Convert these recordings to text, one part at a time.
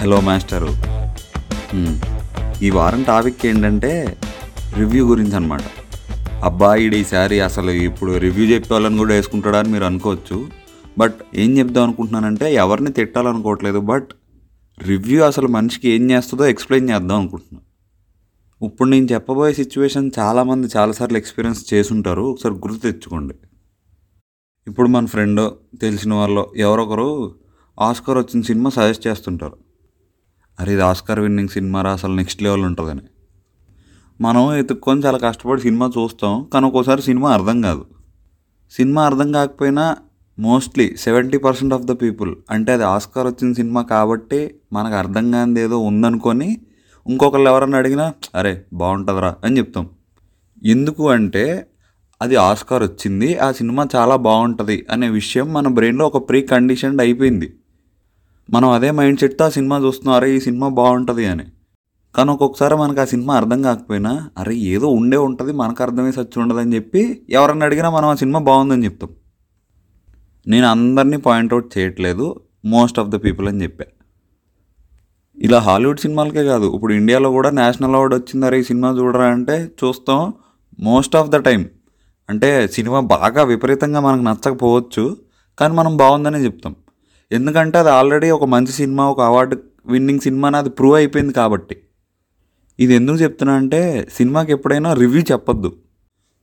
Hello master. ఈ వారం topic ఏంటంటే రివ్యూ గురించి అనమాట అబ్బాయిడు ఈసారి అసలు ఇప్పుడు రివ్యూ చెప్పేవాళ్ళని కూడా వేసుకుంటాడా అని మీరు అనుకోవచ్చు. బట్ ఏం చెప్దాం అనుకుంటున్నానంటే ఎవరిని తిట్టాలనుకోవట్లేదు బట్ రివ్యూ అసలు మనిషికి ఏం చేస్తుందో ఎక్స్ప్లెయిన్ చేద్దాం అనుకుంటున్నాను ఇప్పుడు నేను చెప్పబోయే సిచ్యువేషన్ చాలామంది చాలాసార్లు ఎక్స్పీరియన్స్ చేసుంటారు. ఒకసారి గుర్తు తెచ్చుకోండి. ఇప్పుడు మన ఫ్రెండ్ తెలిసిన వాళ్ళు ఎవరొకరు ఆస్కార్ వచ్చిన సినిమా సజెస్ట్ చేస్తుంటారు. అరే ఇది ఆస్కార్ విన్నింగ్ సినిమా రా అసలు నెక్స్ట్ లెవెల్ ఉంటుందని. మనం ఎత్తుక్కొని చాలా కష్టపడి సినిమా చూస్తాం కానీ ఒక్కోసారి సినిమా అర్థం కాదు. సినిమా అర్థం కాకపోయినా mostly seventy percent of the people అంటే అది ఆస్కార్ వచ్చిన సినిమా కాబట్టి మనకు అర్థం కానిది ఏదో ఉందనుకొని ఇంకొకళ్ళు ఎవరన్నా అడిగినా అరే బాగుంటుందిరా అని చెప్తాం. ఎందుకు అంటే అది ఆస్కార్ వచ్చింది ఆ సినిమా చాలా బాగుంటుంది అనే విషయం మన బ్రెయిన్లో ఒక ప్రీ కండిషన్డ్ అయిపోయింది. మనం అదే మైండ్ సెట్తో ఆ సినిమా చూస్తున్నాం అరే ఈ సినిమా బాగుంటుంది అని. కానీ ఒక్కొక్కసారి మనకు ఆ సినిమా అర్థం కాకపోయినా అరే ఏదో ఉండే ఉంటుంది మనకు అర్థమే సచ్చి ఉండదని చెప్పి ఎవరన్నా అడిగినా మనం ఆ సినిమా బాగుందని చెప్తాం. నేను అందరినీ పాయింట్అవుట్ చేయట్లేదు మోస్ట్ ఆఫ్ ద పీపుల్ అని చెప్పా. ఇలా హాలీవుడ్ సినిమాలకే కాదు ఇప్పుడు ఇండియాలో కూడా నేషనల్ అవార్డు వచ్చిందరే ఈ సినిమా చూడరా అంటే చూస్తాం మోస్ట్ ఆఫ్ ద టైం అంటే సినిమా బాగా విపరీతంగా మనకు నచ్చకపోవచ్చు కానీ మనం బాగుందనే చెప్తాం. ఎందుకంటే అది ఆల్రెడీ ఒక మంచి సినిమా ఒక అవార్డు విన్నింగ్ సినిమా అని అది ప్రూవ్ అయిపోయింది కాబట్టి. ఇది ఎందుకు చెప్తున్నా అంటే సినిమాకి ఎప్పుడైనా రివ్యూ చెప్పొద్దు.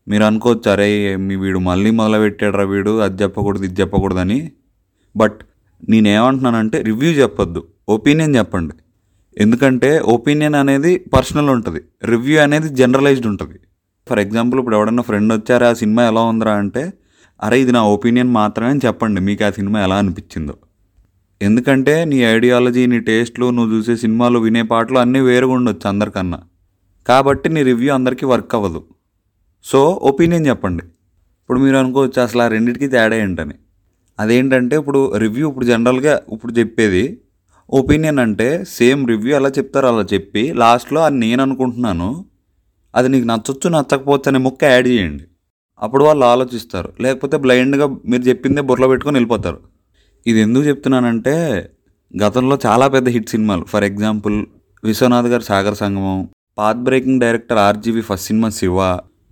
మీరు అనుకోవచ్చు అరే మీ వీడు మళ్ళీ మొదలుపెట్టాడరా వీడు అది చెప్పకూడదు ఇది చెప్పకూడదని. బట్ నేనేమంటున్నానంటే రివ్యూ చెప్పొద్దు. ఒపీనియన్ చెప్పండి. ఎందుకంటే ఒపీనియన్ అనేది పర్సనల్ ఉంటుంది. రివ్యూ అనేది జనరలైజ్డ్ ఉంటుంది. ఫర్ ఎగ్జాంపుల్ ఇప్పుడు ఎవడన్నా ఫ్రెండ్ వచ్చారా ఆ సినిమా ఎలా ఉందిరా అంటే అరే ఇది నా ఒపీనియన్ మాత్రమే అని చెప్పండి. మీకు ఆ సినిమా ఎలా అనిపించిందో. ఎందుకంటే నీ ఐడియాలజీ నీ టేస్ట్లు నువ్వు చూసే సినిమాలు వినే పాటలు అన్నీ వేరుగా ఉండొచ్చు అందరికన్నా. కాబట్టి నీ రివ్యూ అందరికీ వర్క్ అవ్వదు. సో ఒపీనియన్ చెప్పండి. ఇప్పుడు మీరు అనుకోవచ్చు అసలు ఆ రెండింటికి తేడా ఏంటని. అదేంటంటే ఇప్పుడు రివ్యూ ఇప్పుడు జనరల్గా ఇప్పుడు చెప్పేది ఒపీనియన్ అంటే సేమ్ రివ్యూ అలా చెప్తారు అలా చెప్పి లాస్ట్లో అది నేను అనుకుంటున్నాను అది నీకు నచ్చొచ్చు నచ్చకపోవచ్చు అనే ముక్క యాడ్ చేయండి. అప్పుడు వాళ్ళు ఆలోచిస్తారు. లేకపోతే బ్లైండ్గా మీరు చెప్పిందే బుర్రలో పెట్టుకొని వెళ్ళిపోతారు. ఇది ఎందుకు చెప్తున్నానంటే గతంలో చాలా పెద్ద హిట్ సినిమాలు. ఫర్ ఎగ్జాంపుల్ విశ్వనాథ్ గారి Sagar Sangamam path breaking director RGV first cinema Shiva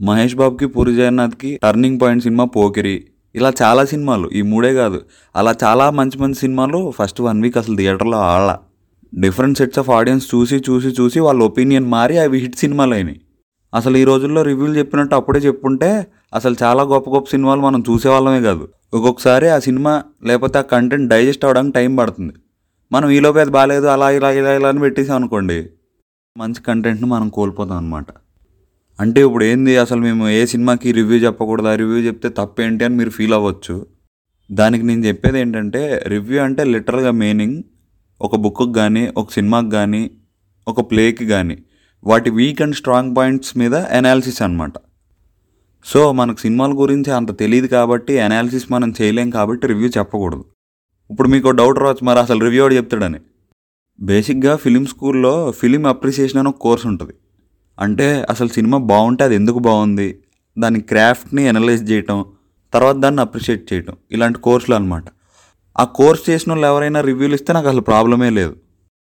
Mahesh బాబుకి పూరి జగన్నాథ్కి టర్నింగ్ పాయింట్ సినిమా పోకిరి. ఇలా చాలా సినిమాలు ఈ మూడే కాదు. అలా చాలా మంచి మంచి సినిమాలు ఫస్ట్ వన్ వీక్ అసలు థియేటర్లో ఆడ డిఫరెంట్ సెట్స్ ఆఫ్ ఆడియన్స్ చూసి చూసి చూసి వాళ్ళ ఒపీనియన్ మారి అవి హిట్ సినిమాలు అయినాయి. అసలు ఈ రోజుల్లో రివ్యూలు చెప్పినట్టు అప్పుడే చెప్పుంటే అసలు చాలా గొప్ప గొప్ప సినిమాలు మనం చూసేవాళ్ళమే కాదు. ఒక్కొక్కసారి ఆ సినిమా లేకపోతే ఆ కంటెంట్ డైజెస్ట్ అవ్వడానికి టైం పడుతుంది. మనం ఈలోపే అది బాగాలేదు అలా ఇలా ఇలా ఇలా అని పెట్టేసాం అనుకోండి మంచి కంటెంట్ని మనం కోల్పోతాం అనమాట అంటే ఇప్పుడు ఏంది అసలు మేము ఏ సినిమాకి రివ్యూ చెప్పకూడదు ఆ రివ్యూ చెప్తే తప్పేంటి అని మీరు ఫీల్ అవ్వచ్చు. దానికి నేను చెప్పేది ఏంటంటే రివ్యూ అంటే లిటరల్గా మీనింగ్ ఒక బుక్కి కానీ ఒక సినిమాకి కానీ ఒక ప్లేకి కానీ వాటి వీక్ అండ్ స్ట్రాంగ్ పాయింట్స్ మీద అనాలిసిస్ అనమాట సో మనకు సినిమాల గురించి అంత తెలియదు కాబట్టి అనాలిసిస్ మనం చేయలేం కాబట్టి రివ్యూ చెప్పకూడదు. ఇప్పుడు మీకు డౌట్ రావచ్చు మరి అసలు రివ్యూ వాడు చెప్తాడని? బేసిక్గా ఫిలిం స్కూల్లో ఫిలిం అప్రిసియేషన్ అని ఒక కోర్స్ ఉంటుంది. అంటే అసలు సినిమా బాగుంటే అది ఎందుకు బాగుంది? దాని క్రాఫ్ట్ని అనలైజ్ చేయటం తర్వాత దాన్ని అప్రిషియేట్ చేయటం ఇలాంటి కోర్సులు అనమాట ఆ కోర్స్ చేసిన వాళ్ళు ఎవరైనా రివ్యూలు ఇస్తే నాకు అసలు ప్రాబ్లమే లేదు.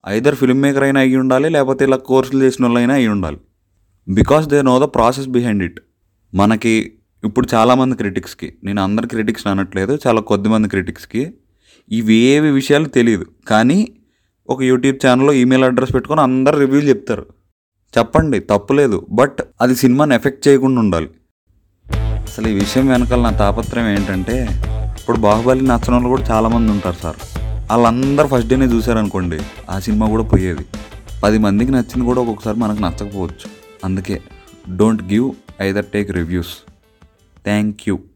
ఐదర్ ఫిల్మ్ మేకర్ అయినా అయ్యి ఉండాలి లేకపోతే ఇలా కోర్సులు చేసిన వాళ్ళైనా అయ్యి ఉండాలి. Because they know the process behind it మనకి ఇప్పుడు చాలామంది క్రిటిక్స్కి నేను అందరి క్రిటిక్స్ అనట్లేదు చాలా కొద్దిమంది క్రిటిక్స్కి ఇవి ఏవి విషయాలు తెలియదు కానీ ఒక యూట్యూబ్ ఛానల్లో ఈమెయిల్ అడ్రస్ పెట్టుకొని అందరు రివ్యూలు చెప్తారు. చెప్పండి తప్పులేదు బట్ అది సినిమాని ఎఫెక్ట్ చేయకుండా ఉండాలి. అసలు ఈ విషయం వెనకాల నా తాపత్రయం ఏంటంటే ఇప్పుడు బాహుబలి నచ్చిన వాళ్ళు కూడా చాలామంది ఉంటారు సార్. వాళ్ళందరూ ఫస్ట్ డేనే చూశారనుకోండి ఆ సినిమా కూడా పోయేది. పది మందికి నచ్చింది కూడా ఒక్కొక్కసారి మనకు నచ్చకపోవచ్చు. అందుకే don't give either take reviews. Thank you.